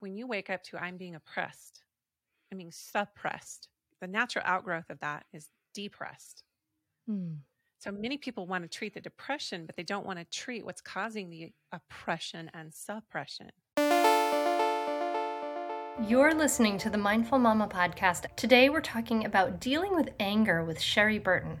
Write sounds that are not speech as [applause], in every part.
when you wake up to I'm being oppressed, I'm being suppressed, the natural outgrowth of that is depressed. Hmm. So many people want to treat the depression, but they don't want to treat what's causing the oppression and suppression. You're listening to the Mindful Mama podcast. Today we're talking about dealing with anger with Cherie Burton.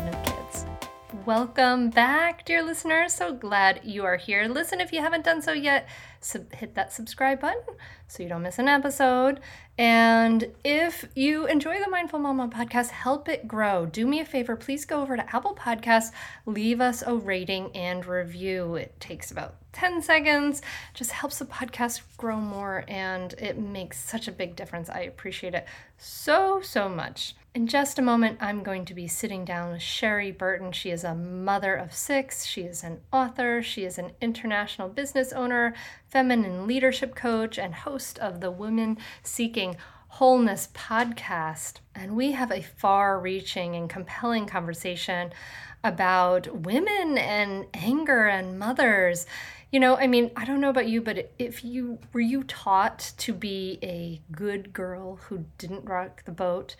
kids. Welcome back, dear listeners. So glad you are here. Listen, if you haven't done so yet, sub- hit that subscribe button so you don't miss an episode. And if you enjoy the Mindful Mama podcast, help it grow. Do me a favor, please go over to Apple Podcasts, leave us a rating and review. It takes about 10 seconds, just helps the podcast grow more, and it makes such a big difference. I appreciate it so, so much. In just a moment, I'm going to be sitting down with Cherie Burton. She is a mother of six. She is an author. She is an international business owner, feminine leadership coach, and host of the Women Seeking Wholeness podcast. And we have a far reaching and compelling conversation about women and anger and mothers. You know, I mean, I don't know about you, but if you were you taught to be a good girl who didn't rock the boat,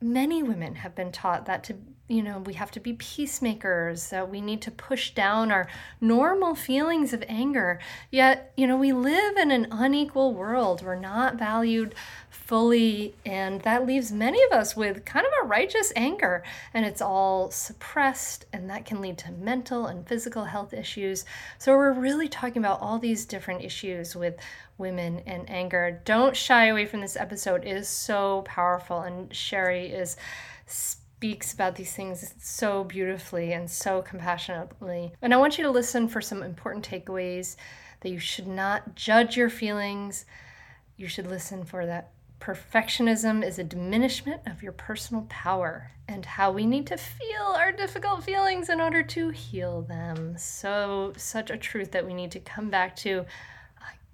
many women have been taught that to you know we have to be peacemakers that we need to push down our normal feelings of anger. Yet you know we live in an unequal world. We're not valued fully and that leaves many of us with kind of a righteous anger and it's all suppressed and that can lead to mental and physical health issues. So we're really talking about all these different issues with women and anger. Don't shy away from this episode. It is so powerful and Cherie is speaks about these things so beautifully and so compassionately. And I want you to listen for some important takeaways that you should not judge your feelings. You should listen for that perfectionism is a diminishment of your personal power and how we need to feel our difficult feelings in order to heal them. So, such a truth that we need to come back to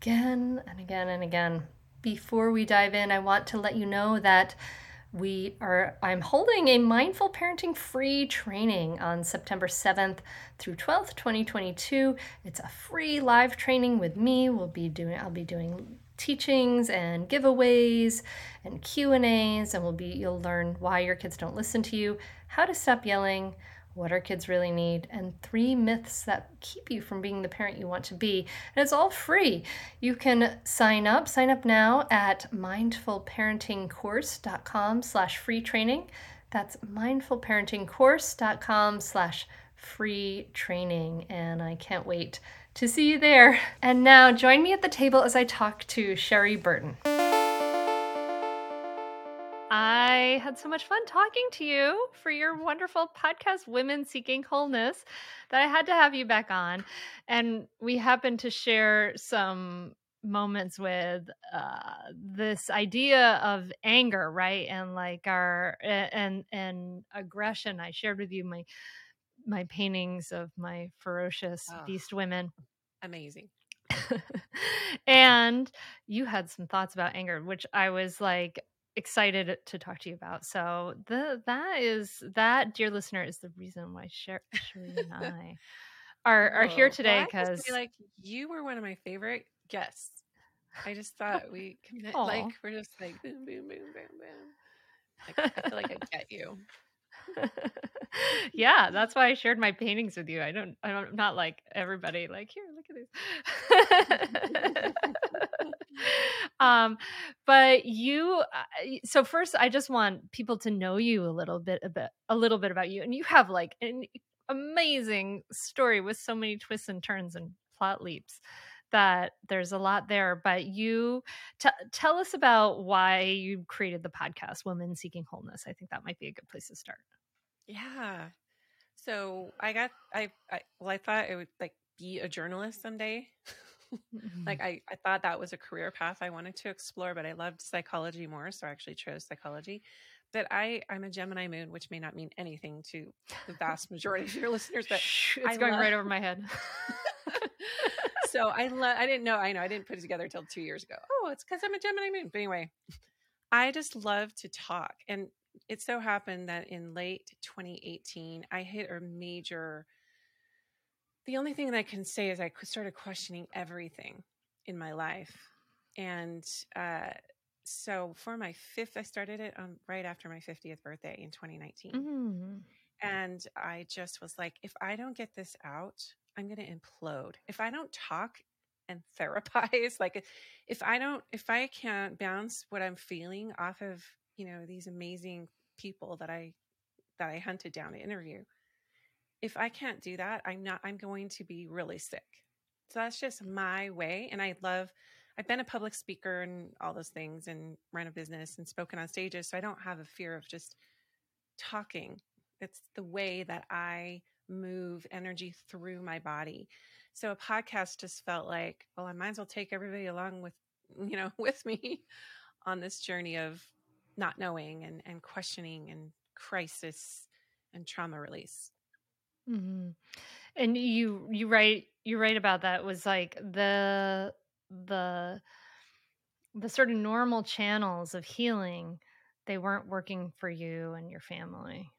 again and again and again. Before we dive in, I want to let you know that we are I'm holding a mindful parenting free training on September 7th through 12th, 2022. It's a free live training with me. We'll be doing I'll be doing teachings and giveaways and Q&As and we'll be you'll learn why your kids don't listen to you, how to stop yelling, what our kids really need, and three myths that keep you from being the parent you want to be. And it's all free. You can sign up, sign up now at mindfulparentingcourse.com slash free training. That's mindfulparentingcourse.com slash free training. And I can't wait to see you there. And now join me at the table as I talk to Cherie Burton. I had so much fun talking to you for your wonderful podcast, Women Seeking Wholeness, that I had to have you back on. And we happened to share some moments with uh, this idea of anger, right? And like our and and aggression. I shared with you my my paintings of my ferocious oh, beast women. Amazing. [laughs] and you had some thoughts about anger, which I was like, excited to talk to you about. So the that is that, dear listener, is the reason why Sher- and [laughs] I are are here oh, today because well, like you were one of my favorite guests. I just [laughs] thought we commit, like we're just like boom boom boom boom boom. Like, I feel like I [laughs] get you. [laughs] yeah, that's why I shared my paintings with you. I don't, I don't, not like everybody. Like here, look at this. [laughs] um, but you. Uh, so first, I just want people to know you a little bit, a bit, a little bit about you, and you have like an amazing story with so many twists and turns and plot leaps that there's a lot there but you t- tell us about why you created the podcast women seeking wholeness i think that might be a good place to start yeah. So I got I, I well I thought it would like be a journalist someday. [laughs] Mm-hmm. like I, I thought that was a career path I wanted to explore, but I loved psychology more, so I actually chose psychology. But I, I'm a Gemini moon, which may not mean anything to the vast majority of your [laughs] listeners, but it's I going love... right over my head. [laughs] so I love. I didn't know. I know I didn't put it together until two years ago. Oh, it's because I'm a Gemini moon. But anyway, I just love to talk, and it so happened that in late 2018, I hit a major the only thing that I can say is I started questioning everything in my life. And uh, so for my fifth, I started it um, right after my 50th birthday in 2019. Mm-hmm. And I just was like, if I don't get this out, I'm going to implode. If I don't talk and [laughs] therapize, like if I don't, if I can't bounce what I'm feeling off of, you know, these amazing people that I, that I hunted down to interview, if I can't do that, I'm not, I'm going to be really sick. So that's just my way. And I love, I've been a public speaker and all those things and run a business and spoken on stages. So I don't have a fear of just talking. It's the way that I move energy through my body. So a podcast just felt like, well, I might as well take everybody along with, [laughs] you know, with me [laughs] on this journey of not knowing and, and questioning and crisis and trauma release. Mm-hmm. And you you write you write about that was like the the the sort of normal channels of healing they weren't working for you and your family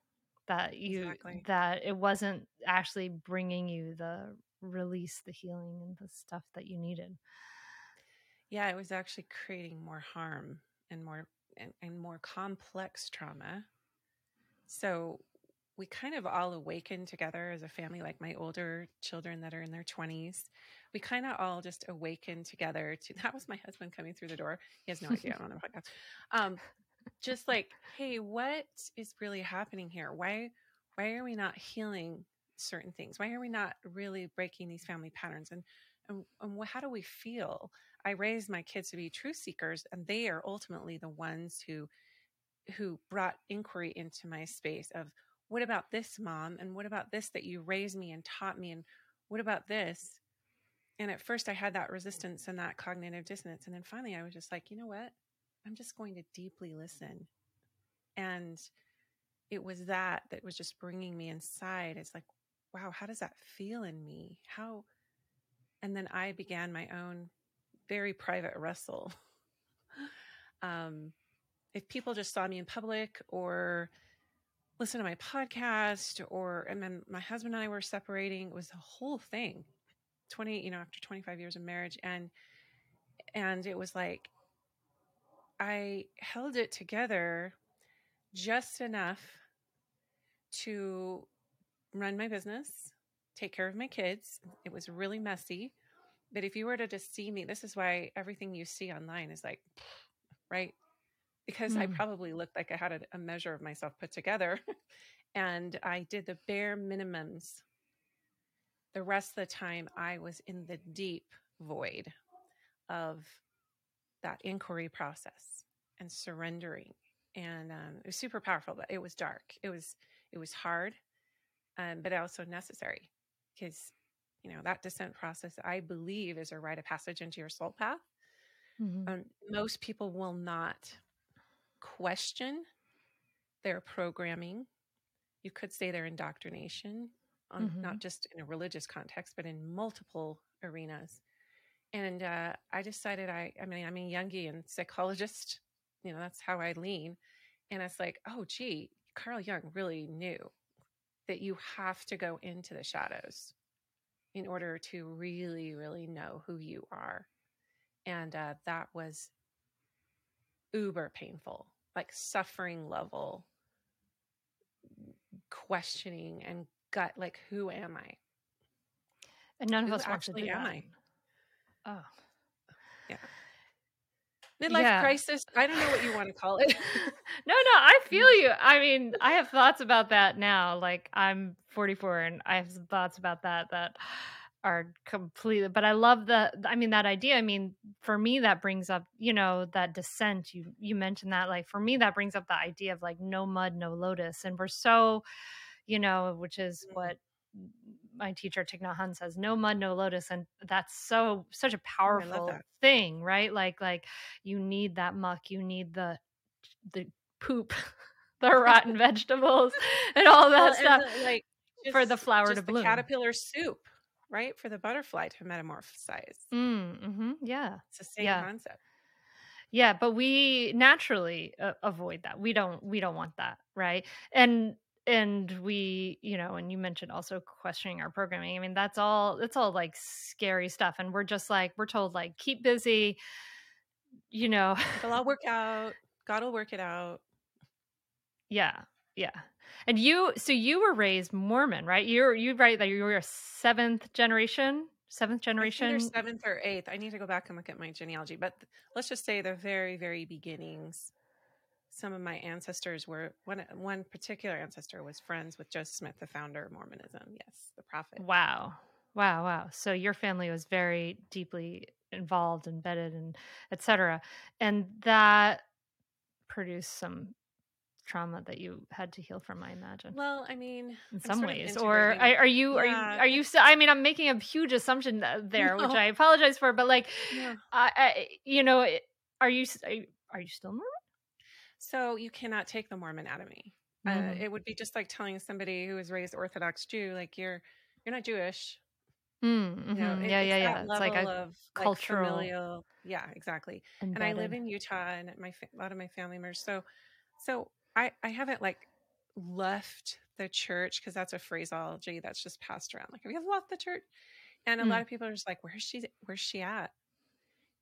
that you exactly. that it wasn't actually bringing you the release the healing and the stuff that you needed yeah it was actually creating more harm and more and, and more complex trauma so we kind of all awaken together as a family, like my older children that are in their 20s. We kind of all just awaken together to [laughs] that was my husband coming through the door. He has no idea on the podcast. Um, just like, hey, what is really happening here? Why why are we not healing certain things? Why are we not really breaking these family patterns? And and, and how do we feel? I raised my kids to be truth seekers, and they are ultimately the ones who who brought inquiry into my space of what about this mom and what about this that you raised me and taught me and what about this and at first i had that resistance and that cognitive dissonance and then finally i was just like you know what i'm just going to deeply listen and it was that that was just bringing me inside it's like wow how does that feel in me how and then i began my own very private wrestle [laughs] um if people just saw me in public or listen to my podcast or and then my husband and I were separating. It was a whole thing. 20, you know, after 25 years of marriage and and it was like I held it together just enough to run my business, take care of my kids. It was really messy. But if you were to just see me, this is why everything you see online is like, [sniffs] right? because mm. I probably looked like I had a, a measure of myself put together. [laughs] and I did the bare minimums. The rest of the time, I was in the deep void of that inquiry process and surrendering. And um, it was super powerful, but it was dark. It was it was hard, um, but also necessary because you know that descent process. I believe is a rite of passage into your soul path. Mm-hmm. Um, most people will not question their programming. You could say their indoctrination, on, mm-hmm. not just in a religious context, but in multiple arenas. And uh, I decided I, I mean, I'm a Jungian psychologist. You know, that's how I lean. And it's like, oh, gee, Carl Jung really knew that you have to go into the shadows in order to really, really know who you are. And uh, that was uber painful like suffering level questioning and gut like who am i and none of who us actually am i oh yeah midlife yeah. crisis i don't know what you want to call it [laughs] no no i [laughs] feel you i mean i have thoughts about that now like i'm 44 and i have some thoughts about that that [gasps] are completely but i love the i mean that idea i mean for me that brings up you know that descent you you mentioned that like for me that brings up the idea of like no mud no lotus and we're so you know which is mm-hmm. what my teacher Thich says, "No mud, no lotus," and that's so such a oh, powerful thing, right? Like like you need that muck, you need the the poop, [laughs] the rotten [laughs] vegetables, and all that well, stuff, the, like just, for the flower to bloom. caterpillar soup, right? For the butterfly to metamorphosize. Mm, mm-hmm, yeah, it's the same yeah. concept. Yeah, but we naturally uh, avoid that. We don't. We don't want that, right? And and we you know and you mentioned also questioning our programming i mean that's all it's all like scary stuff and we're just like we're told like keep busy you know? It'll all work out god will work it out. Yeah yeah and you so you were raised mormon right? You're you write that you were a seventh generation seventh generation seventh or eighth i need to go back and look at my genealogy but let's just say the very very beginnings some of my ancestors were one one particular ancestor was friends with Joseph Smith, the founder of Mormonism. Yes, the prophet. Wow. Wow, wow. So your family was very deeply involved, embedded and etc. And that produced some trauma that you had to heal from, I imagine. Well, I mean, in some ways, or are, are, you, are yeah. you, are you, I mean, I'm making a huge assumption uh, [laughs] there, no. which I apologize for, but like, yeah. I, you know, are you, are you still Mormon? So you cannot take the Mormon out of me. Mm-hmm. Uh, it would be just like telling somebody who was raised Orthodox Jew, like you're you're not Jewish. Mm-hmm. You know, it, yeah, yeah, yeah. It's like a of cultural, like familial, yeah, exactly. Embedded. And I live in Utah, and my a lot of my family members. So, so I I haven't like left the church because that's a phraseology that's just passed around. Like, have you left the church? And a mm. lot of people are just like, where's she? Where's she at?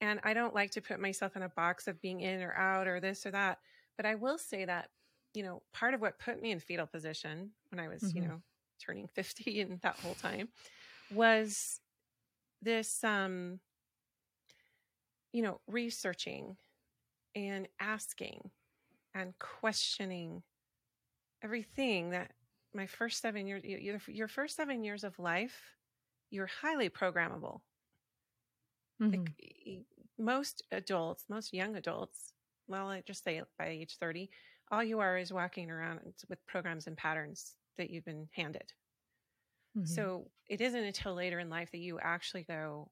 And I don't like to put myself in a box of being in or out or this or that. But I will say that, you know, part of what put me in fetal position when I was, mm-hmm. you know, turning [laughs] 50 and that whole time was this um you know, researching and asking and questioning everything that my first seven years your, your first seven years of life you're highly programmable mm-hmm. like, most adults most young adults well, I just say by age 30, all you are is walking around with programs and patterns that you've been handed. Mm-hmm. So it isn't until later in life that you actually go,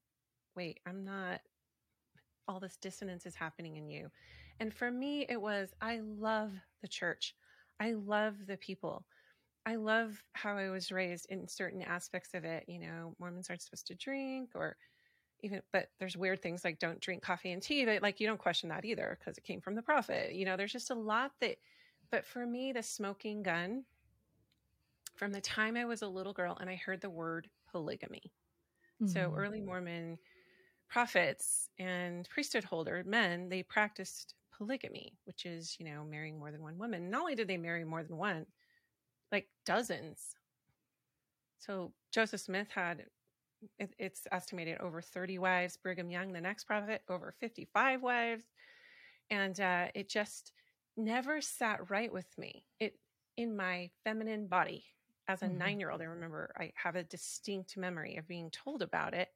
wait, I'm not, all this dissonance is happening in you. And for me, it was, I love the church. I love the people. I love how I was raised in certain aspects of it. You know, Mormons aren't supposed to drink or even but there's weird things like don't drink coffee and tea but like you don't question that either because it came from the prophet you know there's just a lot that but for me the smoking gun from the time i was a little girl and i heard the word polygamy. Mm-hmm. so early mormon prophets and priesthood holder men they practiced polygamy which is you know marrying more than one woman. Not only did they marry more than one like dozens. So joseph smith had it, it's estimated over 30 wives. Brigham Young, the next prophet, over 55 wives. And uh, it just never sat right with me. It in my feminine body as a mm-hmm. nine year old. I remember I have a distinct memory of being told about it.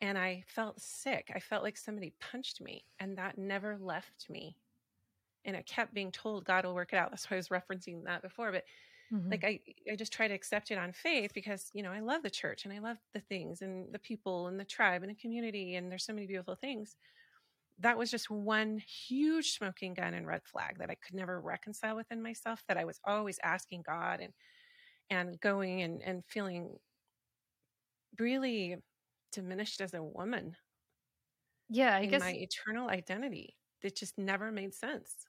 And I felt sick. I felt like somebody punched me, and that never left me. And I kept being told God will work it out. That's why I was referencing that before. But Mm-hmm. Like I, I just try to accept it on faith because, you know, I love the church and I love the things and the people and the tribe and the community. And there's so many beautiful things. That was just one huge smoking gun and red flag that I could never reconcile within myself, that I was always asking God and, and going and, and feeling really diminished as a woman. Yeah, I guess my eternal identity. It just never made sense.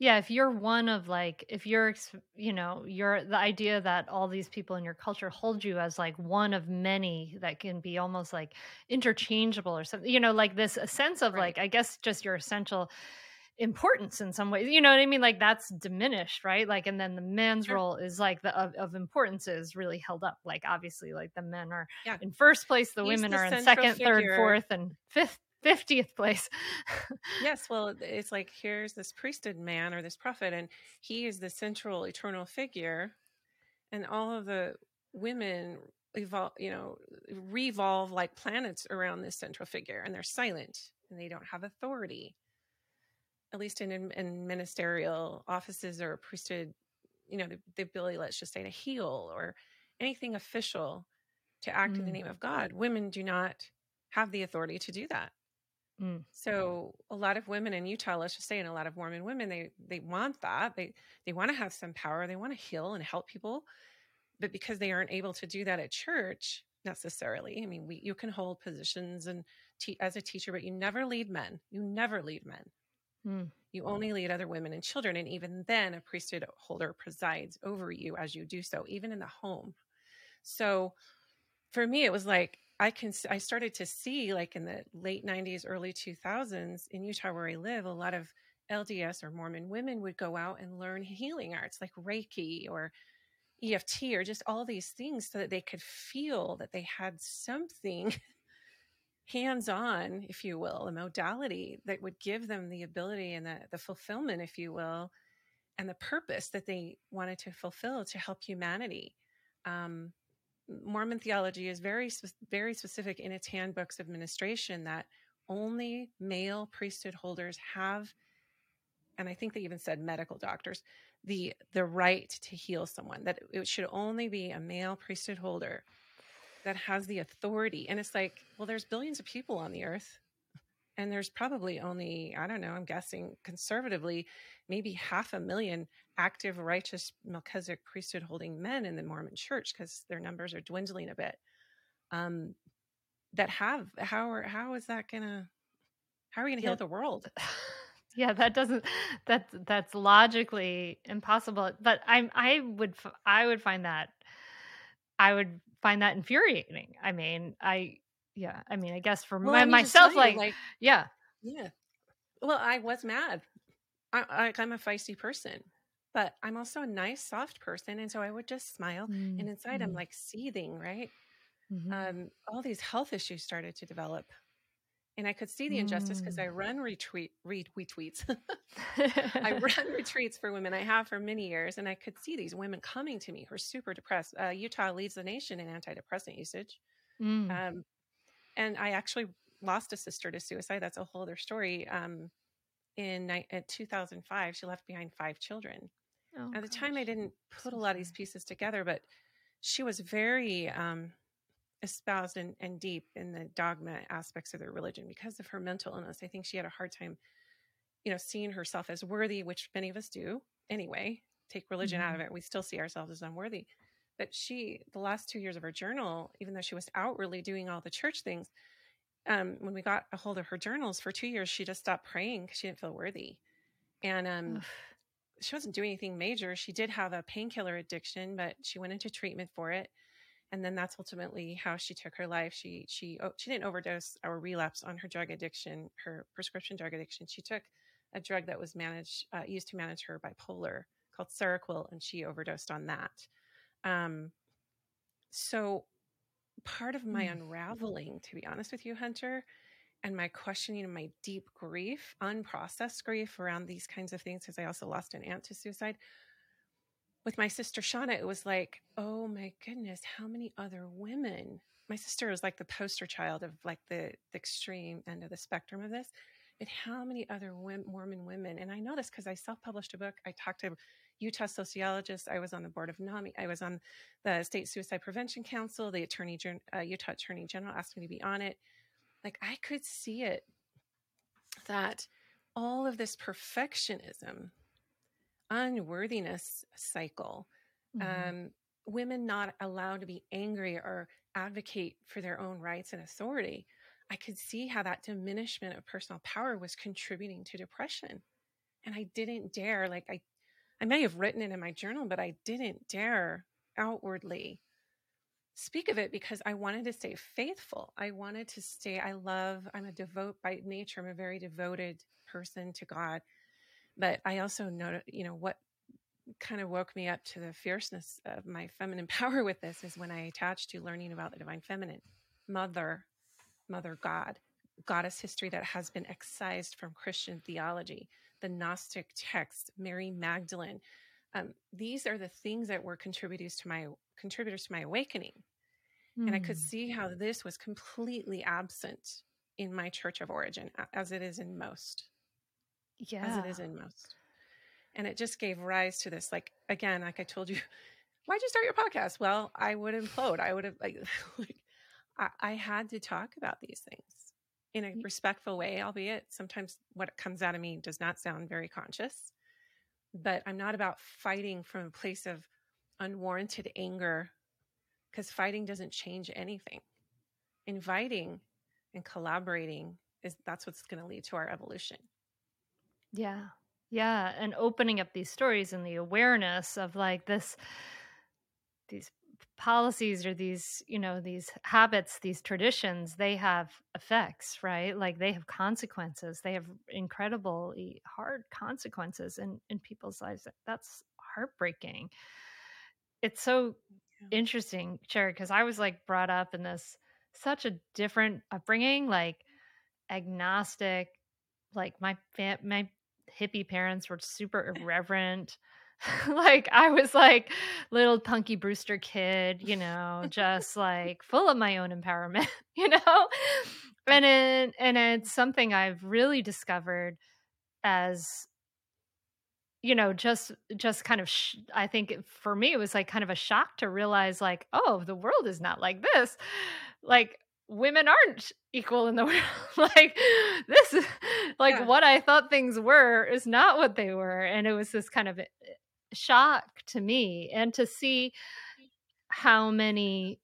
Yeah, if you're one of like, if you're, you know, you're the idea that all these people in your culture hold you as like one of many that can be almost like interchangeable or something, you know, like this a sense of right. like, I guess just your essential importance in some ways, you know what I mean? Like that's diminished, right? Like, and then the man's sure. role is like the of, of, importance is really held up. Like, obviously, like the men are yeah. in first place, the He's women the are in second, figure. third, fourth, and fifth 50th place. [laughs] yes, well, it's like here's this priesthood man or this prophet, and he is the central eternal figure, and all of the women evolve, you know, revolve like planets around this central figure, and they're silent and they don't have authority, at least in, in ministerial offices or priesthood, you know, the, the ability, let's just say, to heal or anything official to act mm. in the mm. name of God. Women do not have the authority to do that. Mm. So a lot of women in Utah, let's just say, and a lot of Mormon women, they they want that. They they want to have some power. They want to heal and help people, but because they aren't able to do that at church necessarily. I mean, we you can hold positions and te- as a teacher, but you never lead men. You never lead men. Mm. You only lead other women and children, and even then, a priesthood holder presides over you as you do so, even in the home. So, for me, it was like I can I started to see like in the late 90s early 2000s in Utah where I live a lot of LDS or Mormon women would go out and learn healing arts like Reiki or EFT or just all these things so that they could feel that they had something [laughs] hands on, if you will, a modality that would give them the ability and the, the fulfillment, if you will, and the purpose that they wanted to fulfill to help humanity. Um, Mormon theology is very very specific in its handbooks of administration that only male priesthood holders have and I think they even said medical doctors the the right to heal someone that it should only be a male priesthood holder that has the authority. And it's like well there's billions of people on the earth and there's probably only i don't know i'm guessing conservatively maybe half a million active righteous melchizedek priesthood holding men in the mormon church because their numbers are dwindling a bit. Um, that have how are how is that gonna how are we gonna yeah. heal the world? [laughs] Yeah that doesn't that's that's logically impossible but i'm i would i would find that i would find that infuriating. I mean i yeah i mean i guess for well, my, myself like, like yeah yeah well i was mad I, I, am a feisty person but i'm also a nice soft person and so i would just smile mm-hmm. and inside i'm mm-hmm. like seething right mm-hmm. um, all these health issues started to develop and I could see the injustice because I mm. run retweet read retweets. [laughs] I [laughs] run retreats for women. I have for many years, and I could see these women coming to me who are super depressed. Uh, Utah leads the nation in antidepressant usage, mm. um, and I actually lost a sister to suicide. That's a whole other story. Um, in, in 2005, she left behind five children. Oh, At the gosh. time, I didn't put a lot of these pieces together, but she was very um, espoused and, and deep in the dogma aspects of their religion because of her mental illness. I think she had a hard time, you know, seeing herself as worthy, which many of us do anyway. Take religion mm-hmm. out of it, we still see ourselves as unworthy. But she, the last two years of her journal, even though she was outwardly doing all the church things, um, when we got a hold of her journals for two years, she just stopped praying because she didn't feel worthy. And um, she wasn't doing anything major. She did have a painkiller addiction, but she went into treatment for it and then that's ultimately how she took her life. She she oh, she didn't overdose or relapse on her drug addiction, her prescription drug addiction. She took a drug that was managed uh, used to manage her bipolar called Seroquel, and she overdosed on that. Um, so part of my mm. unraveling, to be honest with you, Hunter, and my questioning and my deep grief, unprocessed grief around these kinds of things, because I also lost an aunt to suicide, with my sister Shauna, it was like, oh my goodness, how many other women? My sister was like the poster child of like the, the extreme end of the spectrum of this. But how many other women, Mormon women? And I know this because I self-published a book. I talked to Utah sociologists. I was on the board of NAMI. I was on the State Suicide Prevention Council. The Attorney, uh, Utah Attorney General asked me to be on it. Like I could see it that all of this perfectionism unworthiness cycle. Mm-hmm. Um, women not allowed to be angry or advocate for their own rights and authority. I could see how that diminishment of personal power was contributing to depression. And I didn't dare, like, I, I may have written it in my journal, but I didn't dare outwardly speak of it because I wanted to stay faithful. I wanted to stay, I love, I'm a devote by nature, I'm a very devoted person to God. But I also know, you know, what kind of woke me up to the fierceness of my feminine [laughs] power with this is when I attached to learning about the divine feminine, mother, mother God, goddess history that has been excised from Christian theology, the Gnostic text, Mary Magdalene. Um, these are the things that were contributors to my contributors to my awakening. Mm. And I could hmm. see how this was completely absent in my church of origin, as it is in most yeah. as it is in most. And it just gave rise to this, like, again, like I told you, [laughs] why'd you start your podcast? Well, I would implode. I would have like, [laughs] like I, I had to talk about these things in a respectful way, albeit sometimes what comes out of me does not sound very conscious. But I'm not about fighting from a place of unwarranted anger because fighting doesn't change anything. Inviting and collaborating is that's what's going to lead to our evolution. Yeah. Yeah, and opening up these stories and the awareness of like this these policies or these you know these habits these traditions they have effects right? Like they have consequences. They have incredibly hard consequences in in people's lives. That's heartbreaking. It's so yeah. interesting Cherie because i was like brought up in this such a different upbringing like agnostic like my fam- my hippie parents were super [laughs] irreverent [laughs] like I was like little punky Brewster kid, you know, just like full of my own empowerment, [laughs] you know? And it, and it's something I've really discovered as you know just just kind of sh- i think for me it was like kind of a shock to realize like oh the world is not like this like women aren't equal in the [laughs] world like this is like yeah. what i thought things were is not what they were and it was this kind of eh, shock to me and to see how many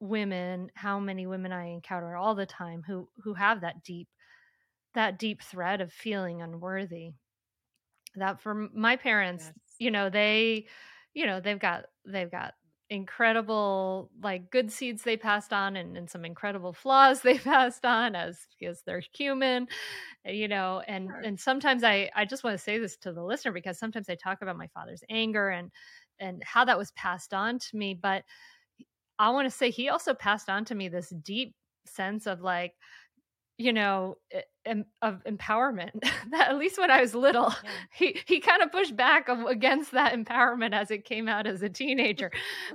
women how many women i encounter all the time who who have that deep that deep thread of feeling unworthy that for my parents yes. you know they you know they've got they've got incredible like good seeds they passed on and, and some incredible flaws they [laughs] passed on as because they're human eh, you know and and sometimes i i just want to say this to the listener because sometimes i talk about my father's anger and and how that was passed on to me but i want to say he also passed on to me this deep sense of like you know of empowerment [laughs] that at least when i was little yeah. [laughs] he he kind of pushed back against that empowerment as it came out as a teenager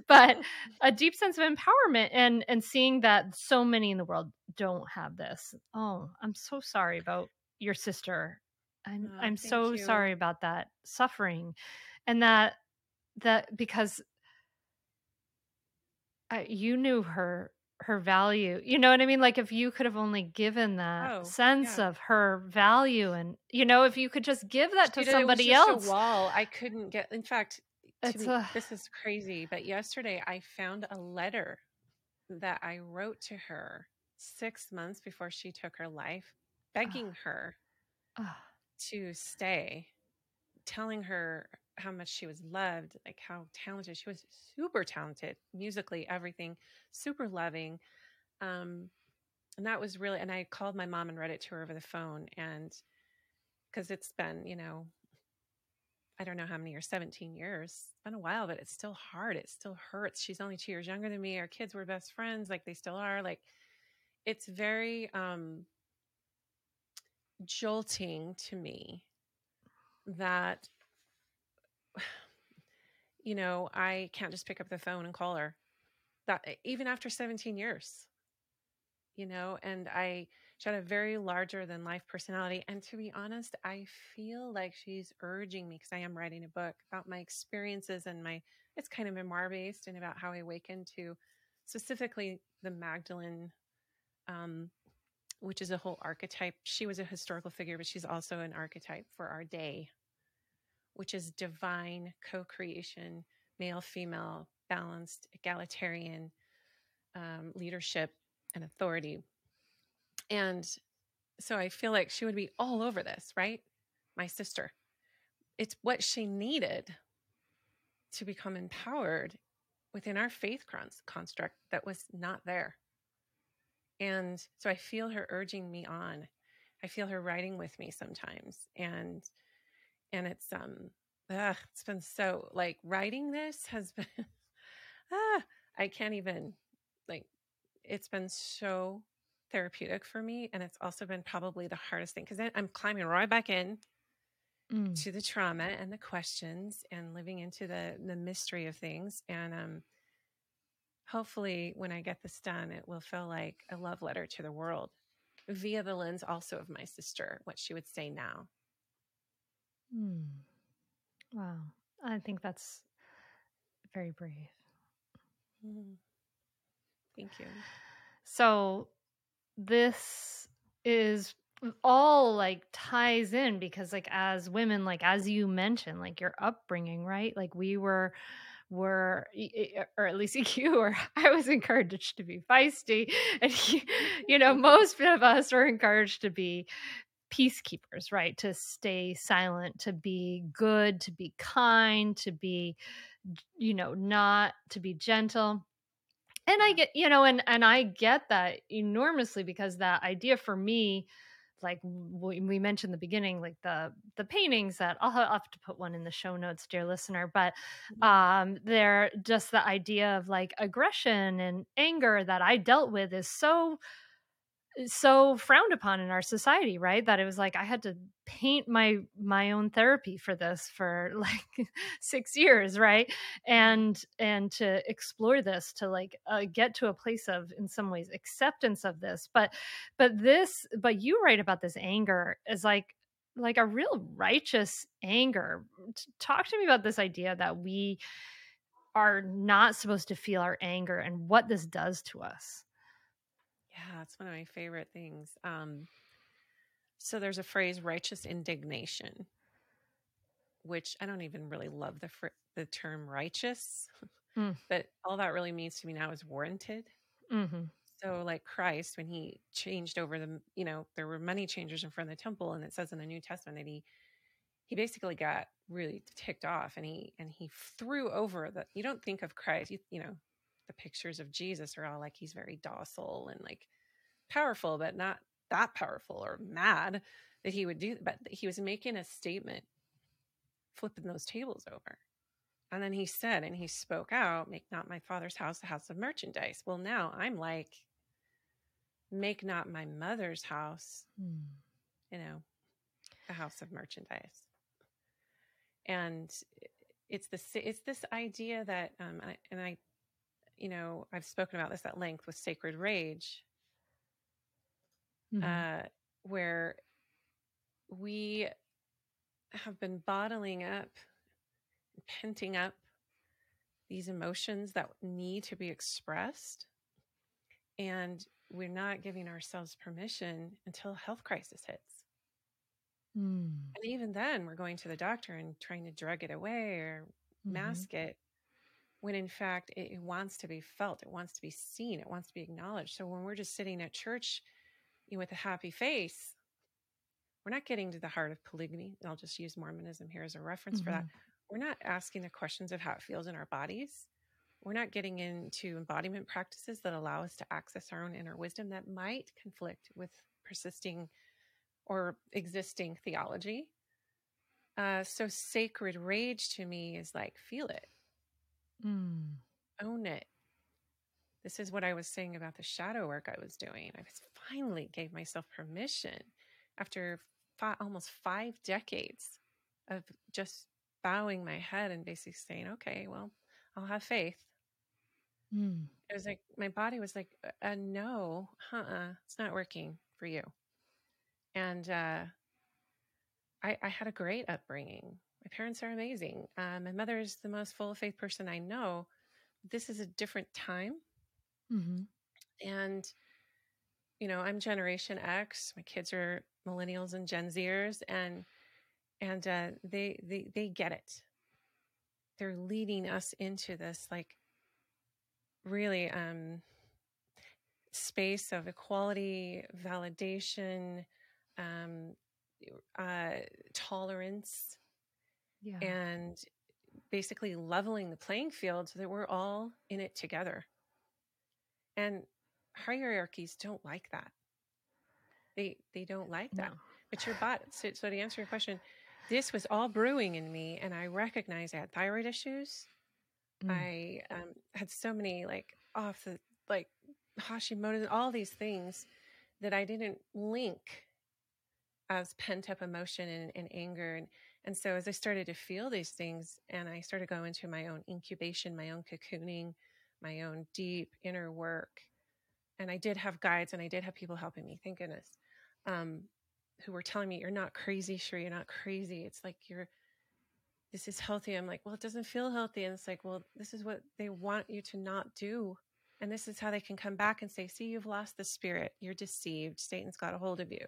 but [laughs] a deep sense of empowerment and and seeing that so many in the world don't have this oh i'm so sorry about your sister i'm oh, i'm so you. sorry about that suffering and that that because I, you knew her her value. You know what I mean? Like if you could have only given that oh, sense yeah. of her value and you know, if you could just give that to somebody else. wall. I couldn't get in fact me, a... this is crazy, but yesterday I found a letter that I wrote to her 6 months before she took her life, ah. begging oh. her oh. to stay, telling her how much she was loved, like how talented she was, super talented musically, everything, super loving. Um, and that was really, and I called my mom and read it to her over the phone. And because it's been, you know, I don't know how many years, 17 years. It's been a while, but it's still hard. It still hurts. She's only two years younger than me. Our kids were best friends, like they still are. Like it's very um jolting to me that you know, I can't just pick up the phone and call her. That even after 17 years, you know, and I she had a very larger than life personality. And to be honest, I feel like she's urging me because I am writing a book about my experiences and my it's kind of memoir based and about how I awakened to specifically the Magdalene, um, which is a whole archetype. She was a historical figure, but she's also an archetype for our day which is divine co creation, male, female, balanced, egalitarian um, leadership and authority. And so I feel like she would be all over this, right? My sister. It's what she needed to become empowered within our faith construct that was not there. And so I feel her urging me on. I feel her riding with me sometimes. And and it's um ugh, it's been so like writing this has been [laughs] ah I can't even like it's been so therapeutic for me and it's also been probably the hardest thing because I'm climbing right back in mm. to the trauma and the questions and living into the the mystery of things and um hopefully when I get this done it will feel like a love letter to the world via the lens also of my sister what she would say now Hmm. Wow. I think that's very brave. Mm. Thank you. So this is all like ties in because like as women like as you mentioned like your upbringing right like we were were or at least [laughs] you or i was encouraged to be feisty and [laughs] you know [laughs] most of us were encouraged to be peacekeepers right to stay silent to be good to be kind to be you know not to be gentle and i get you know and and i get that enormously because that idea for me like we mentioned the beginning like the the paintings that I'll have to put one in the show notes dear listener but mm-hmm. um they're just the idea of like aggression and anger that I dealt with is so so frowned upon in our society right? That it was like i had to paint my my own therapy for this for [laughs] like 6 years right? And and to explore this to like uh, get to a place of in some ways acceptance of this. But but this but you write about this anger is like like a real righteous anger. Talk to me about this idea that we are not supposed to feel our anger and what this does to us yeah, it's one of my favorite things. Um, so there's a phrase, righteous indignation, which I don't even really love the fr- the term righteous, mm. [laughs] but all that really means to me now is warranted. Mm-hmm. So, like Christ, when he changed over the, you know, there were money changers in front of the temple, and it says in the New Testament that he he basically got really ticked off, and he and he threw over the. You don't think of Christ, you, you know, the pictures of Jesus are all like he's very docile and like powerful, but not that powerful or mad that he would do. But he was making a statement, flipping those tables over. And then he said, and he spoke out, make not my father's house a house of merchandise. Well, now I'm like, make not my mother's house, hmm. you know, a house of merchandise. And it's this, it's this idea that, um, and I you know, I've spoken about this at length with Sacred Rage, mm-hmm. uh, where we have been bottling up, penting up these emotions that need to be expressed. And we're not giving ourselves permission until a health crisis hits. Mm. And even then, we're going to the doctor and trying to drug it away or mm-hmm. mask it when in fact it, wants to be felt, it wants to be seen, it wants to be acknowledged. So when we're just sitting at church you know, with a happy face, we're not getting to the heart of polygamy. I'll just use Mormonism here as a reference mm-hmm. for that. Mm-hmm. We're not asking the questions of how it feels in our bodies. We're not getting into embodiment practices that allow us to access our own inner wisdom that might conflict with persisting or existing theology. Uh, so sacred rage to me is like, feel it. Mm. Own it. This is what I was saying about the shadow work I was doing. I was finally gave myself permission after five, almost five decades of just bowing my head and basically saying, okay, well, I'll have faith. Mm. It was like, my body was like, uh, uh no, uh-uh, it's not working for you. And uh, I, I had a great upbringing. My parents are amazing. Uh, my mother is the most full of faith person I know. This is a different time. Mm-hmm. And, you know, I'm Generation X. My kids are millennials and Gen Zers, and and uh, they they they get it. They're leading us into this like really um, space of equality, validation, um, uh, tolerance, yeah. and basically leveling the playing field so that we're all in it together. And hierarchies don't like that. They they don't like that. No. But your body. So, so to answer your question, this was all brewing in me, and I recognized I had thyroid issues. Mm. I um, had so many like off the like Hashimoto's, all these things that I didn't link as pent up emotion and, and anger and and so as I started to feel these things and I started going into my own incubation, my own cocooning, my own deep inner work, and I did have guides and I did have people helping me, thank goodness, um, who were telling me, you're not crazy, sure, you're not crazy. It's like you're, this is healthy. I'm like, well, it doesn't feel healthy. And it's like, well, this is what they want you to not do. And this is how they can come back and say, see, you've lost the spirit. You're deceived. Satan's got a hold of you.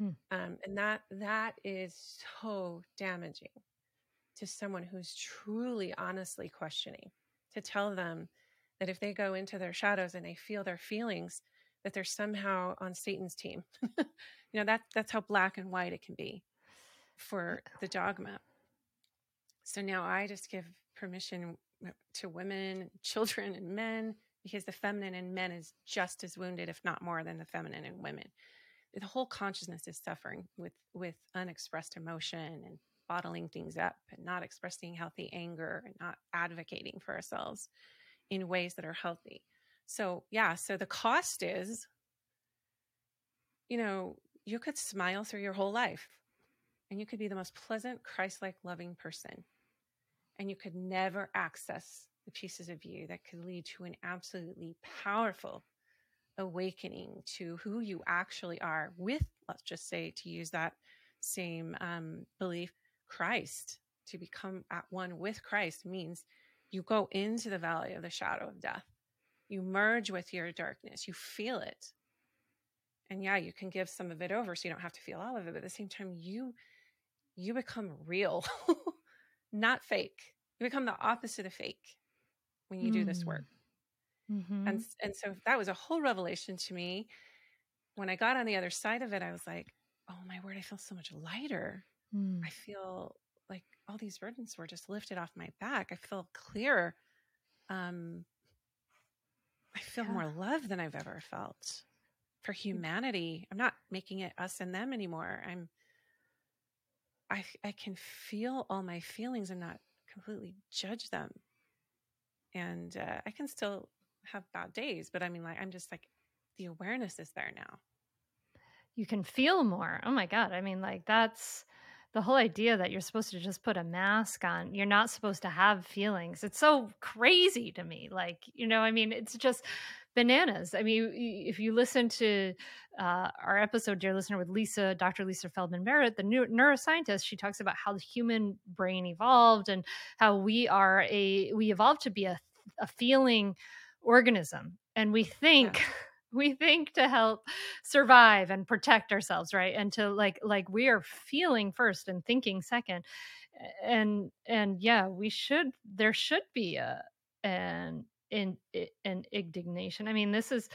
Hmm. Um, and that that is so damaging to someone who's truly honestly questioning to tell them that if they go into their shadows and they feel their feelings that they're somehow on satan's team. [laughs] You know that that's how black and white it can be for the dogma. So now i just give permission to women children and men because the feminine in men is just as wounded if not more than the feminine in women the whole consciousness is suffering with with unexpressed emotion and bottling things up and not expressing healthy anger and not advocating for ourselves in ways that are healthy. So, yeah, so the cost is, you know, you could smile through your whole life and you could be the most pleasant, Christ like, loving person. And you could never access the pieces of you that could lead to an absolutely powerful awakening to who you actually are with, let's just say, to use that same um, belief, Christ, to become at one with Christ means you go into the valley of the shadow of death. You merge with your darkness. You feel it. And yeah, you can give some of it over so you don't have to feel all of it. But at the same time, you you become real, [laughs] not fake. You become the opposite of fake when you mm. do this work. Mm. Mm-hmm. And and so that was a whole revelation to me. When I got on the other side of it, I was like, oh my word, I feel so much lighter. Mm. I feel like all these burdens were just lifted off my back. I feel clear. Um, I feel yeah. more love than I've ever felt for humanity. I'm not making it us and them anymore. I'm I I can feel all my feelings and not completely judge them. And uh, I can still have bad days, but I mean like I'm just like the awareness is there now. You can feel more. Oh my god. I mean like that's the whole idea that you're supposed to just put a mask on, you're not supposed to have feelings. It's so crazy to me. Like, you know, I mean, it's just bananas. I mean, if you listen to uh, our episode, dear listener, with Lisa, Dr. Lisa Feldman Barrett, the neuroscientist, she talks about how the human brain evolved and how we are a, we evolved to be a, a feeling organism. And we think, yeah [laughs] we think to help survive and protect ourselves right and to like like we are feeling first and thinking second and and yeah we should there should be a an in an indignation i mean this is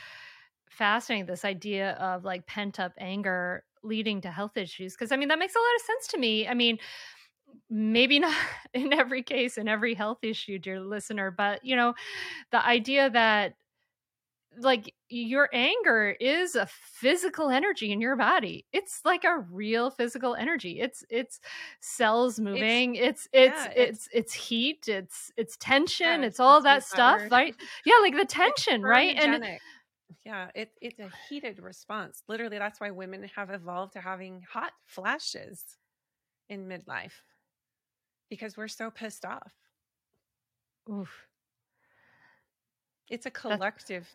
fascinating this idea of like pent up anger leading to health issues because i mean that makes a lot of sense to me i mean maybe not [laughs] in every case in every health issue dear listener but you know the idea that like your anger is a physical energy in your body. It's like a real physical energy. It's it's cells moving it's it's it's, yeah, it's, it's heat it's it's tension yeah, it's all that stuff right? Yeah like the tension right? And yeah it, it's a heated response. Literally that's why women have evolved to having hot flashes in midlife because we're so pissed off Oof. it's a collective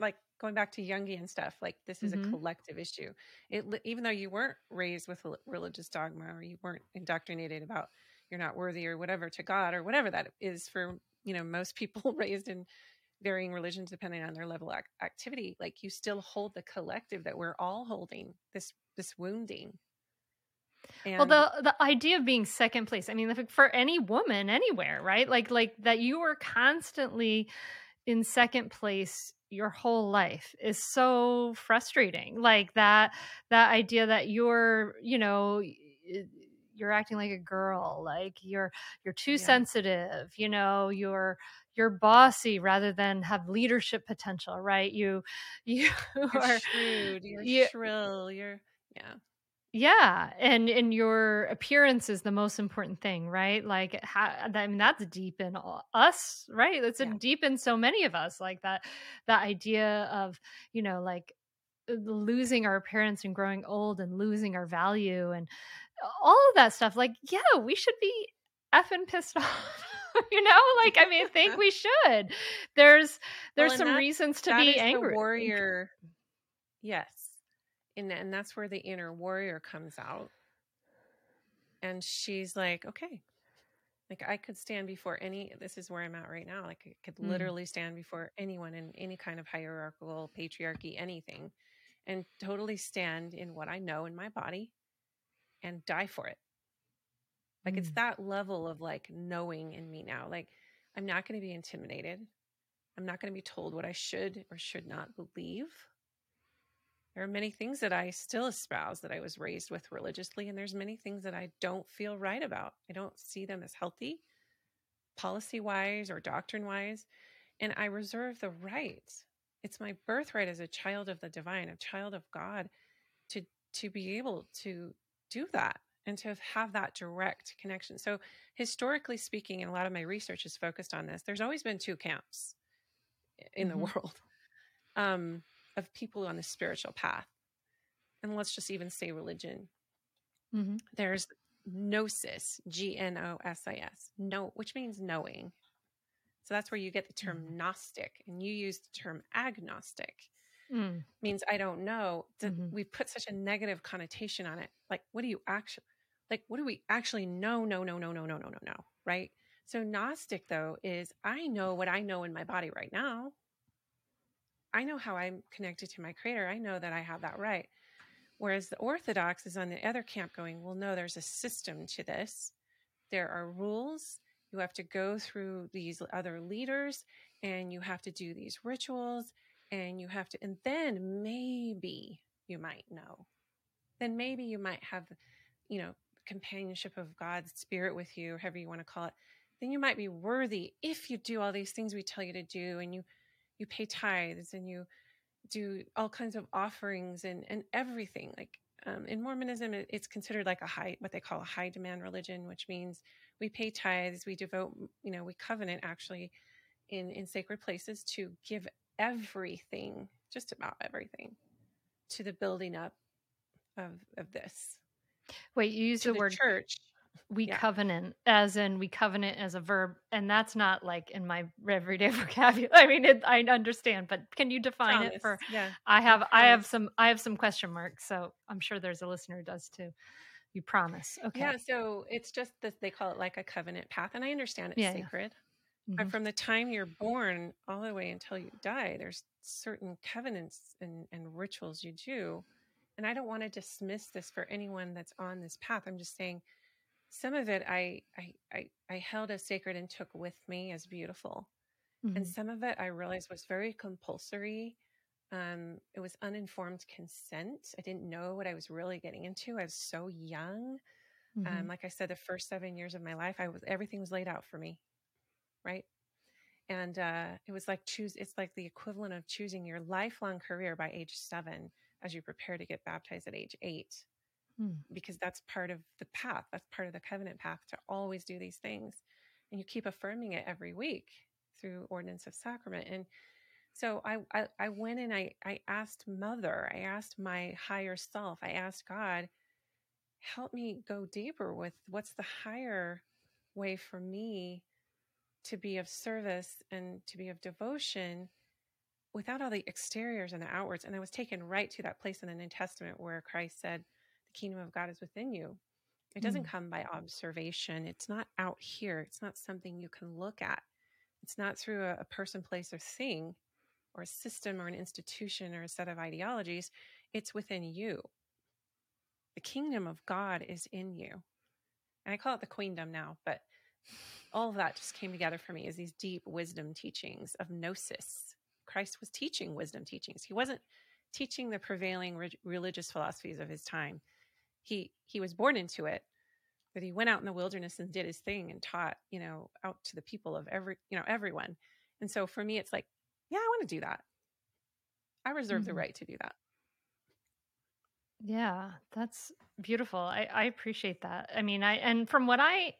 like going back to Jungian stuff, like this is mm-hmm. a collective issue. It even though you weren't raised with religious dogma or you weren't indoctrinated about you're not worthy or whatever to God or whatever that is for you know most people [laughs] raised in varying religions depending on their level of activity like you still hold the collective that we're all holding this this wounding and well the the idea of being second place i mean for any woman anywhere right? Like like that you are constantly in second place your whole life is so frustrating. Like that that idea that you're you know you're acting like a girl like you're you're too yeah. sensitive you know you're you're bossy rather than have leadership potential right? You [laughs] you you're are shrewd you're you, shrill you're yeah yeah and and your appearance is the most important thing right? Like how, i mean that's deep in us right? That's yeah. deep in so many of us like that that idea of you know like uh, losing our appearance and growing old and losing our value and all of that stuff like yeah we should be effing pissed [laughs] off you know? Like i mean i think [laughs] we should. There's there's well, some that, reasons to be angry warrior yes and and that's where the inner warrior comes out and she's like okay Like I could stand before any this is where I'm at right now. Like I could mm. literally stand before anyone in any kind of hierarchical patriarchy, anything, and totally stand in what I know in my body and die for it. Like mm. it's that level of like knowing in me now. Like I'm not going to be intimidated. I'm not going to be told what I should or should not believe. There are many things that I still espouse that I was raised with religiously, and there's many things that I don't feel right about. I don't see them as healthy, policy wise or doctrine wise. And I reserve the right. It's my birthright as a child of the divine, a child of God, to to be able to do that and to have that direct connection. So historically speaking, and a lot of my research is focused on this, there's always been two camps in mm-hmm. the world. [laughs] Um, of people on the spiritual path. And let's just even say religion. Mm-hmm. There's gnosis, G N O S I S, no, which means knowing. So that's where you get the term mm-hmm. Gnostic, and you use the term agnostic. Mm. Means I don't know. Mm-hmm. We put such a negative connotation on it. Like, what do you actually like? What do we actually know? No, no, no, no, no, no, no, no. Right. So Gnostic though is I know what I know in my body right now. I know how I'm connected to my creator. I know that I have that right. Whereas the Orthodox is on the other camp going, well, no, there's a system to this. There are rules. You have to go through these other leaders and you have to do these rituals and you have to, and then maybe you might know. Then maybe you might have, you know, companionship of God's spirit with you, however you want to call it. Then you might be worthy if you do all these things we tell you to do and you you pay tithes and you do all kinds of offerings and and everything like um, in mormonism it's considered like a high what they call a high demand religion which means we pay tithes we devote you know we covenant actually in in sacred places to give everything just about everything to the building up of of this. Wait you use the, the, word church we yeah. covenant as in we covenant as a verb and that's not like in my [laughs] everyday vocabulary i mean it, i understand but can you define promise. it for yeah i have i have some i have some question marks so i'm sure there's a listener who does too you promise okay yeah so it's just that they call it like a covenant path and i understand it's yeah, sacred yeah. mm-hmm. but from the time you're born all the way until you die there's certain covenants and, and rituals you do and i don't want to dismiss this for anyone that's on this path i'm just saying some of it I, I I I, held as sacred and took with me as beautiful, mm-hmm. and some of it I realized was very compulsory. Um, it was uninformed consent. I didn't know what I was really getting into. I was so young. Um, mm-hmm. Um, like I said, the first seven years of my life, I was everything was laid out for me, right? And uh, it was like choose. It's like the equivalent of choosing your lifelong career by age seven as you prepare to get baptized at age eight hmm. because that's part of the path. That's part of the covenant path to always do these things. And you keep affirming it every week through ordinance of sacrament. And so I, I, I went and I, I asked mother, I asked my higher self, I asked God, help me go deeper with what's the higher way for me to be of service and to be of devotion without all the exteriors and the outwards. And I was taken right to that place in the New Testament where Christ said, kingdom of God is within you. It doesn't mm. come by observation. It's not out here. It's not something you can look at. It's not through a, a person, place, or thing, or a system, or an institution, or a set of ideologies. It's within you. The kingdom of God is in you. And I call it the queendom now, but all of that just came together for me as these deep wisdom teachings of gnosis. Christ was teaching wisdom teachings. He wasn't teaching the prevailing re- religious philosophies of his time he he was born into it but he went out in the wilderness and did his thing and taught you know out to the people of every you know everyone. And so for me it's like yeah i want to do that. I reserve mm-hmm. the right to do that. Yeah that's beautiful. I, I appreciate that. I mean i and from what i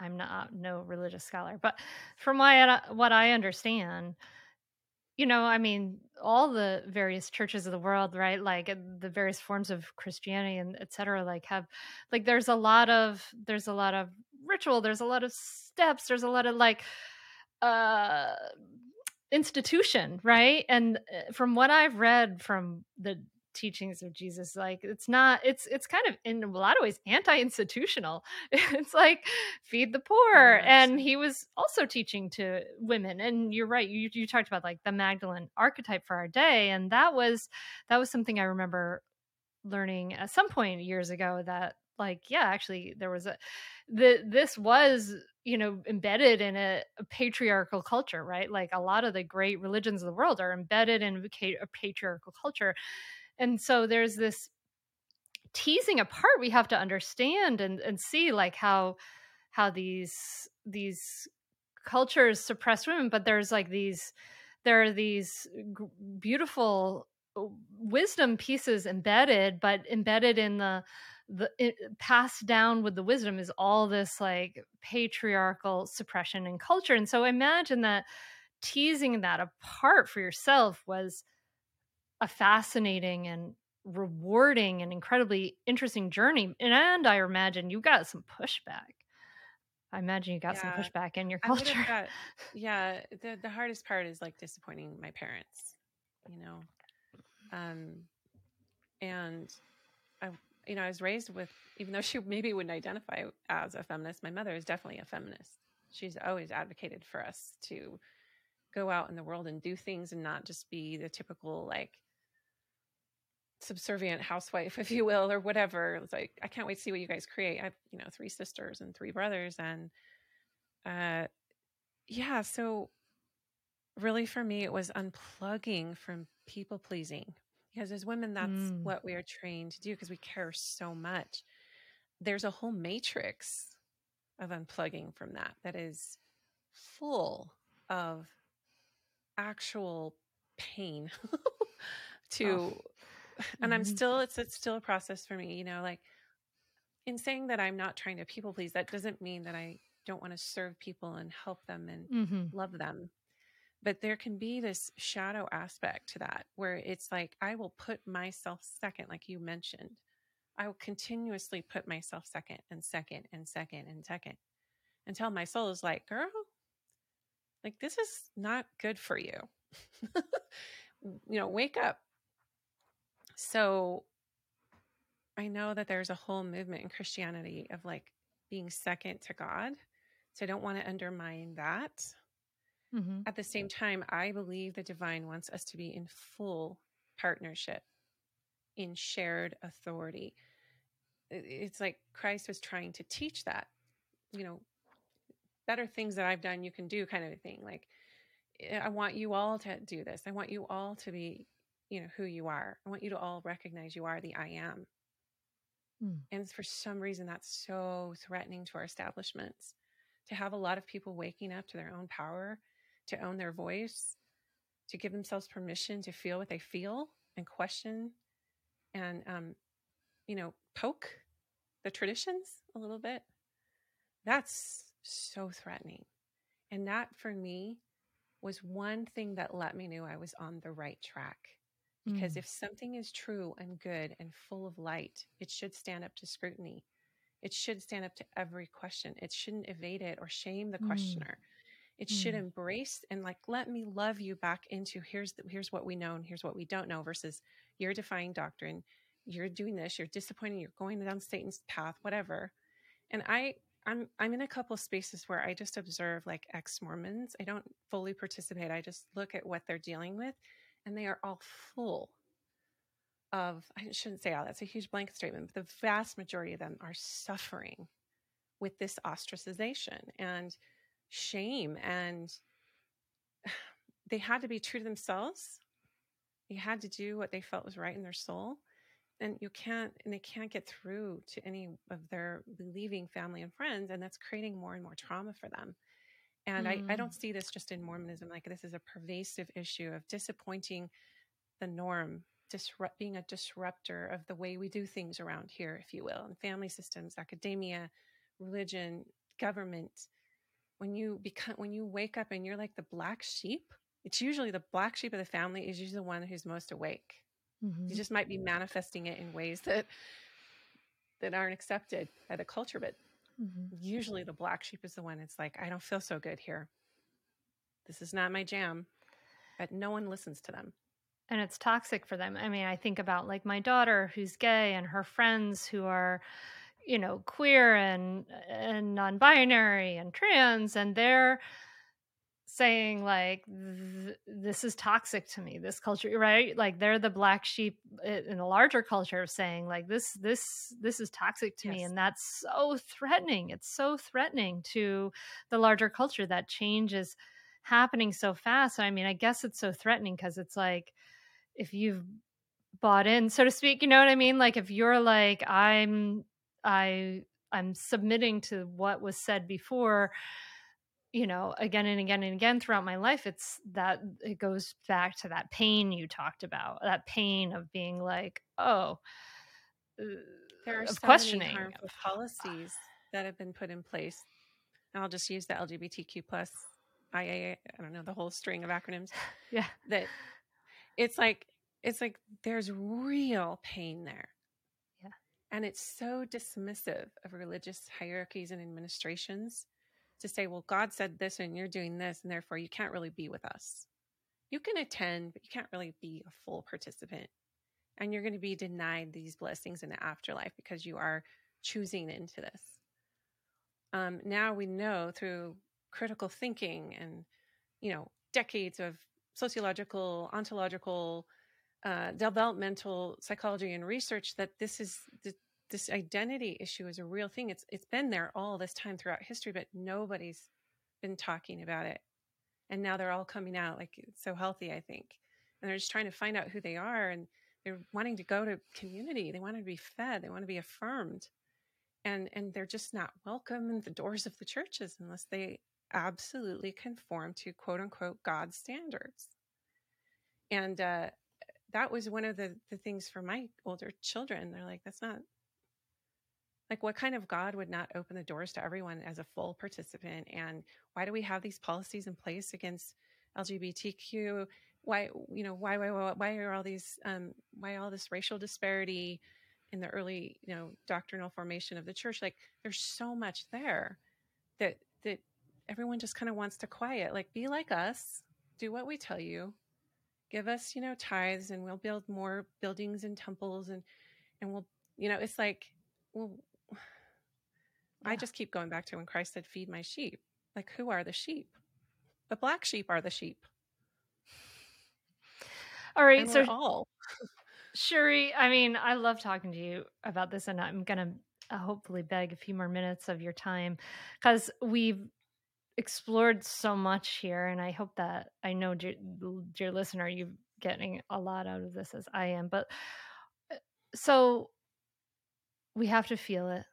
i'm not no religious scholar but from what I, what I understand you know, I mean, all the various churches of the world, right? Like the various forms of Christianity and et cetera, like have, like, there's a lot of, there's a lot of ritual, there's a lot of steps, there's a lot of like, uh, institution, right? And uh, from what I've read from the teachings of Jesus. Like it's not it's it's kind of in a lot of ways anti-institutional. [laughs] it's like feed the poor. Yes. And he was also teaching to women. And you're right, you you talked about like the Magdalene archetype for our day. And that was that was something I remember learning at some point years ago that like yeah actually there was a the this was you know embedded in a, a, patriarchal culture right like a lot of the great religions of the world are embedded in a patriarchal culture and so there's this teasing apart we have to understand and and see like how how these these cultures suppress women but there's like these there are these g- beautiful uh, wisdom pieces embedded but embedded in the the it, passed down with the wisdom is all this like patriarchal suppression and culture. And so imagine that teasing that apart for yourself was a fascinating and rewarding and incredibly interesting journey and i imagine you got some pushback. I imagine you got yeah, some pushback in your culture. got, [laughs] yeah the, the hardest part is like disappointing my parents you know? Um and I you know, I was raised with, even though [laughs] she maybe wouldn't identify as a feminist, my mother is definitely a feminist. She's always advocated for us to go out in the world and do things and not just be the typical like subservient housewife, [laughs] if you will, or whatever. It's like, I can't wait to see what you guys create. I have, you know, three sisters and three brothers. And uh yeah, so really for me it was unplugging from people pleasing because as women that's mm. what we are trained to do because we care so much there's a whole matrix of unplugging from that that is full of actual pain [laughs] to oh. And i'm mm-hmm. still it's it's still a process for me you know like in saying that i'm not trying to people please that doesn't mean that i don't want to serve people and help them and mm-hmm. love them but there can be this shadow aspect to that where it's like I will put myself second, like you mentioned. I will continuously put myself second and second and second and second until my soul is like, girl, like this is not good for you. [laughs] you know, wake up. So I know that there's a whole movement in Christianity of like being second to God. So I don't want to undermine that. Mm-hmm. At the same time, I believe the divine wants us to be in full partnership, in shared authority. It's like Christ was trying to teach that, you know, better things that I've done, you can do kind of a thing. Like, I want you all to do this. I want you all to be, you know, who you are. I want you to all recognize you are the I am. Mm. And for some reason, that's so threatening to our establishments to have a lot of people waking up to their own power to own their voice, to give themselves permission to feel what they feel and question and, um, you know, poke the traditions a little bit. That's so threatening. And that for me was one thing that let me know I was on the right track. Because mm. if something is true and good and full of light, it should stand up to scrutiny. It should stand up to every question. It shouldn't evade it or shame the mm. questioner. It mm. should embrace and like let me love you back into here's the, here's what we know and here's what we don't know versus you're defying doctrine, you're doing this, you're disappointing, you're going down Satan's path, whatever. And I I'm I'm in a couple of spaces where I just observe like ex-Mormons. I don't fully participate. I just look at what they're dealing with and they are all full of I shouldn't say all that's a huge blanket statement, but the vast majority of them are suffering with this ostracization and shame and [sighs] they had to be true to themselves. They had to do what they felt was right in their soul. And you can't, and they can't get through to any of their believing family and friends. And that's creating more and more trauma for them. And mm. I, I don't mm. see this just in Mormonism. Like this is a pervasive issue of disappointing the norm, disrupt, being a disruptor of the way we do things around here, if you will, and family systems, academia, religion, government, when you become when you wake up and you're like the black sheep it's usually the black sheep of the family is usually the one who's most awake mm-hmm. you just might be manifesting it in ways that that aren't accepted by the culture but mm-hmm. usually the black sheep is the one it's like i don't feel so good here this is not my jam but no one listens to them and it's toxic for them. I mean, I think about like my daughter who's gay and her friends who are you know queer and and non-binary and trans and they're saying like this is toxic to me this culture right like they're the black sheep eh, in a larger culture of saying like this this this is toxic to yes. me and that's so threatening it's so threatening to the larger culture that change is happening so fast i mean i guess it's so threatening because it's like if you've bought in so to speak you know what i mean like if you're like i'm i i'm submitting to what was said before you know again and again and again throughout my life it's that it goes back to that pain you talked about that pain of being like oh uh, there are so questioning harmful policies that have been put in place and i'll just use the lgbtq plus iaa i don't know the whole string of acronyms [laughs] yeah. that it's like it's like there's real pain there. Yeah. And it's so dismissive of religious hierarchies and administrations to say, well, God said this and you're doing this, and therefore you can't really be with us. You can attend, but you can't really be a full participant. And you're going to be denied these blessings in the afterlife because you are choosing into this. Um, now we know through critical thinking and, you know, decades of sociological, ontological, uh, developmental psychology and research that this is the, this identity issue is a real thing. It's it's been there all this time throughout history, but nobody's been talking about it. And now they're all coming out like it's so healthy, I think. And they're just trying to find out who they are and they're wanting to go to community. They want to be fed, they want to be affirmed. And and they're just not welcome in the doors of the churches unless they absolutely conform to quote unquote God's standards. And uh that was one of the the things for my older children. They're like, that's not like what kind of god would not open the doors to everyone as a full participant? And why do we have these policies in place against lgbtq why you know why why why why are all these um why all this racial disparity in the early you know doctrinal formation of the church? Like there's so much there that that everyone just kind of wants to quiet. Like be like us do what we tell you give us you know tithes and we'll build more buildings and temples and and we'll you know it's like well I just keep going back to when Christ said, Feed my sheep. Like, who are the sheep? The black sheep are the sheep. All right. And so, all. Cherie, I mean, I love talking to you about this, and I'm going to uh, hopefully beg a few more minutes of your time because we've explored so much here. And I hope that I know, dear, dear listener, you're getting a lot out of this as I am. But uh, so we have to feel it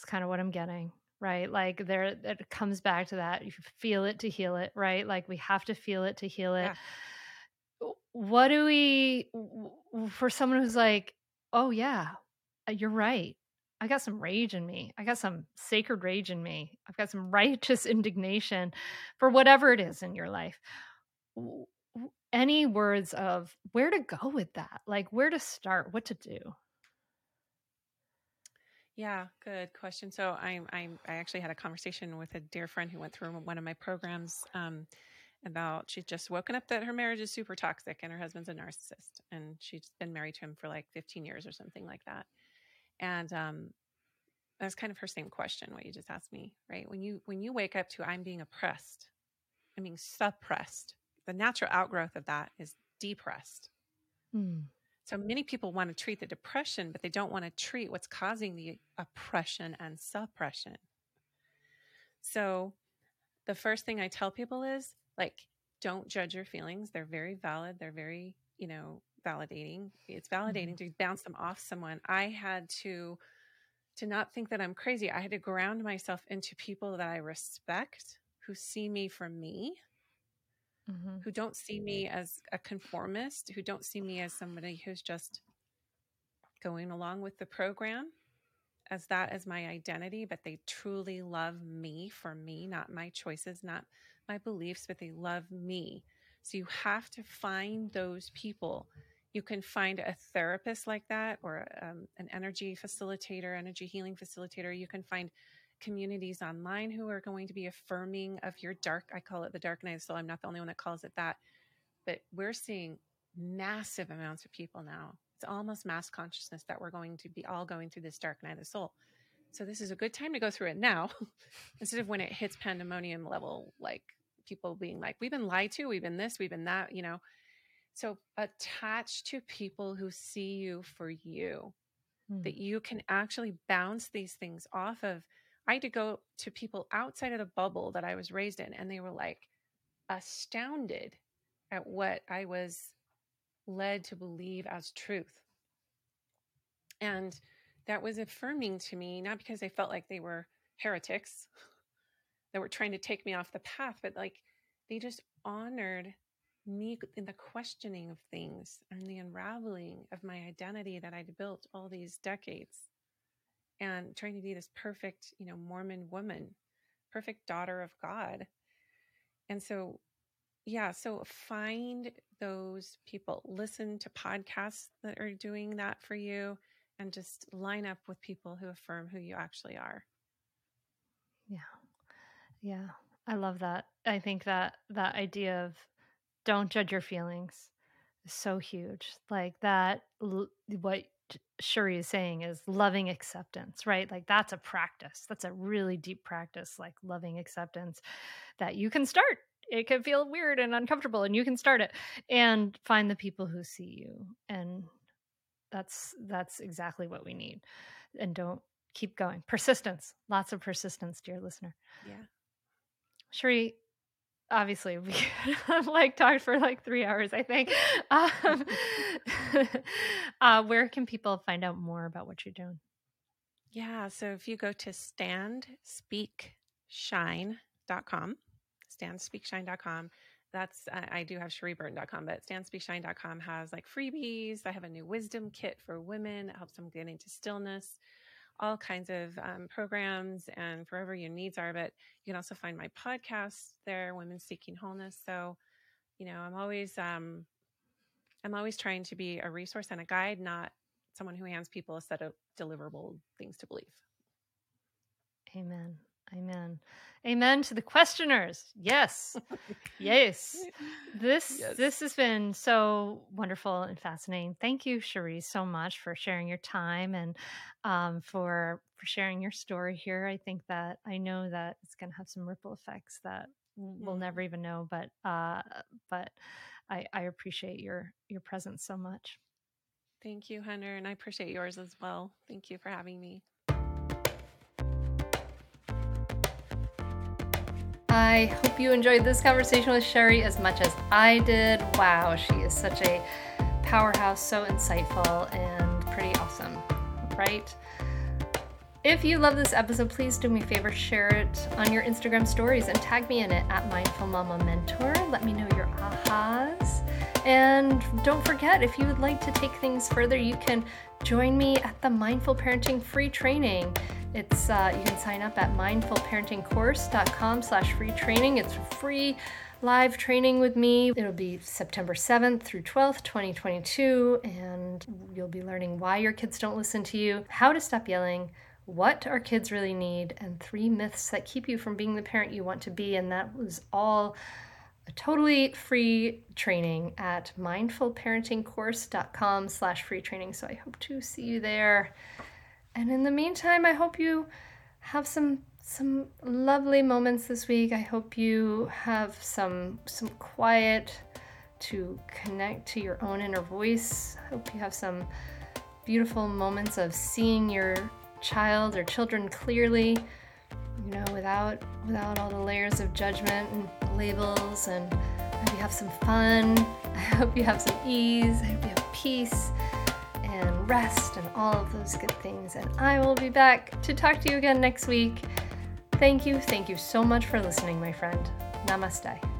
it's kind of what I'm getting, right? Like there, it comes back to that. You feel it to heal it, right? Like we have to feel it to heal it. Yeah. What do we, for someone who's like, oh yeah, uh, you're right. I got some rage in me. I got some sacred rage in me. I've got some [laughs] righteous indignation for whatever it is in your life. Any words of where to go with that? Like where to start, what to do? Yeah, good question. So I, I, I actually had a conversation with a dear friend who went through one of my programs um, about she'd just woken up that her marriage is super toxic and her husband's a narcissist and she's been married to him for like 15 years or something like that. And um, that's kind of her same question what you just asked me, right? When you when you wake up to I'm being oppressed, I'm being suppressed. The natural outgrowth of that is depressed. Mm. So many people want to treat the depression, but they don't want to treat what's causing the oppression and suppression. So the first thing I tell people is like, don't judge your feelings. They're very valid. They're very, you know, validating. It's validating mm-hmm. to bounce them off someone. I had to to not think that I'm crazy. I had to ground myself into people that I respect, who see me for me, mm-hmm. who don't see me as a conformist, who don't see me as somebody who's just going along with the program as that as my identity, but they truly love me for me, not my choices, not my beliefs, but they love me. So you have to find those people. You can find a therapist like that or um, an energy facilitator, energy healing facilitator. You can find communities online who are going to be affirming of your dark, I call it the dark night. So I'm not the only one that calls it that. But we're seeing massive amounts of people now. It's almost mass consciousness that we're going to be all going through this dark night of the soul. So this is a good time to go through it now [laughs] instead of when it hits pandemonium level, like people being like, we've been lied to, we've been this, we've been that, you know. So attach to people who see you for you, mm. that you can actually bounce these things off of. I had to go to people outside of the bubble that I was raised in, and they were like astounded at what I was led to believe as truth. And that was affirming to me, not because I felt like they were heretics that were trying to take me off the path, but like they just honored me in the questioning of things and the unraveling of my identity that I'd built all these decades and trying to be this perfect, you know, Mormon woman, perfect daughter of God. And so, yeah, so find those people, listen to podcasts that are doing that for you, and just line up with people who affirm who you actually are. Yeah. Yeah. I love that. I think that that idea of don't judge your feelings is so huge. Like that, what Cherie is saying is loving acceptance, right? Like that's a practice. That's a really deep practice, like loving acceptance that you can start. It can feel weird and uncomfortable, and you can start it and find the people who see you. And that's that's exactly what we need. And don't keep going. Persistence, lots of persistence, dear listener. Yeah. Cherie, obviously we could [laughs] like talked for like three hours i think [laughs] um, [laughs] uh, where can people find out more about what you're doing yeah so if you go to standspeakshine.com standspeakshine.com that's I, do have cherieburton.com but standspeakshine.com has like freebies i have a new wisdom kit for women that helps them get into stillness all kinds of um, programs and wherever your needs are. But you can also find my podcast there, Women Seeking Wholeness. So, you know, I'm always um, I'm always trying to be a resource and a guide, not someone who hands people a set of deliverable things to believe. Amen. Amen. Amen to the questioners. Yes. [laughs] yes. This yes. this has been so wonderful and fascinating. Thank you, Cherie, so much for sharing your time and um, for for sharing your story here. I think that I know that it's going to have some ripple effects that we'll never even know. But uh, but I, I appreciate your your presence so much. Thank you, Hunter, and I appreciate yours as well. Thank you for having me. I hope you enjoyed this conversation with Cherie as much as I did. Wow, she is such a powerhouse, so insightful and pretty awesome, right? If you love this episode, please do me a favor, share it on your Instagram stories and tag me in it at Mindful Mama Mentor. Let me know your ahas. And don't forget, if you would like to take things further, you can join me at the Mindful Parenting free training. It's uh, you can sign up at mindfulparentingcourse.com slash free training. It's free live training with me. It'll be September 7th through 12th, 2022, and you'll be learning why your kids don't listen to you, how to stop yelling, what our kids really need, and three myths that keep you from being the parent you want to be. And that was all a totally free training at mindfulparentingcourse.com slash free training. So I hope to see you there. And in the meantime, I hope you have some some lovely moments this week. I hope you have some some quiet to connect to your own inner voice. I hope you have some beautiful moments of seeing your child or children clearly, you know, without without all the layers of judgment and labels and I hope you have some fun. [laughs] I hope you have some ease. I hope you have peace and rest and all of those good things. And I will be back to talk to you again next week. Thank you, thank you so much for listening, my friend. Namaste.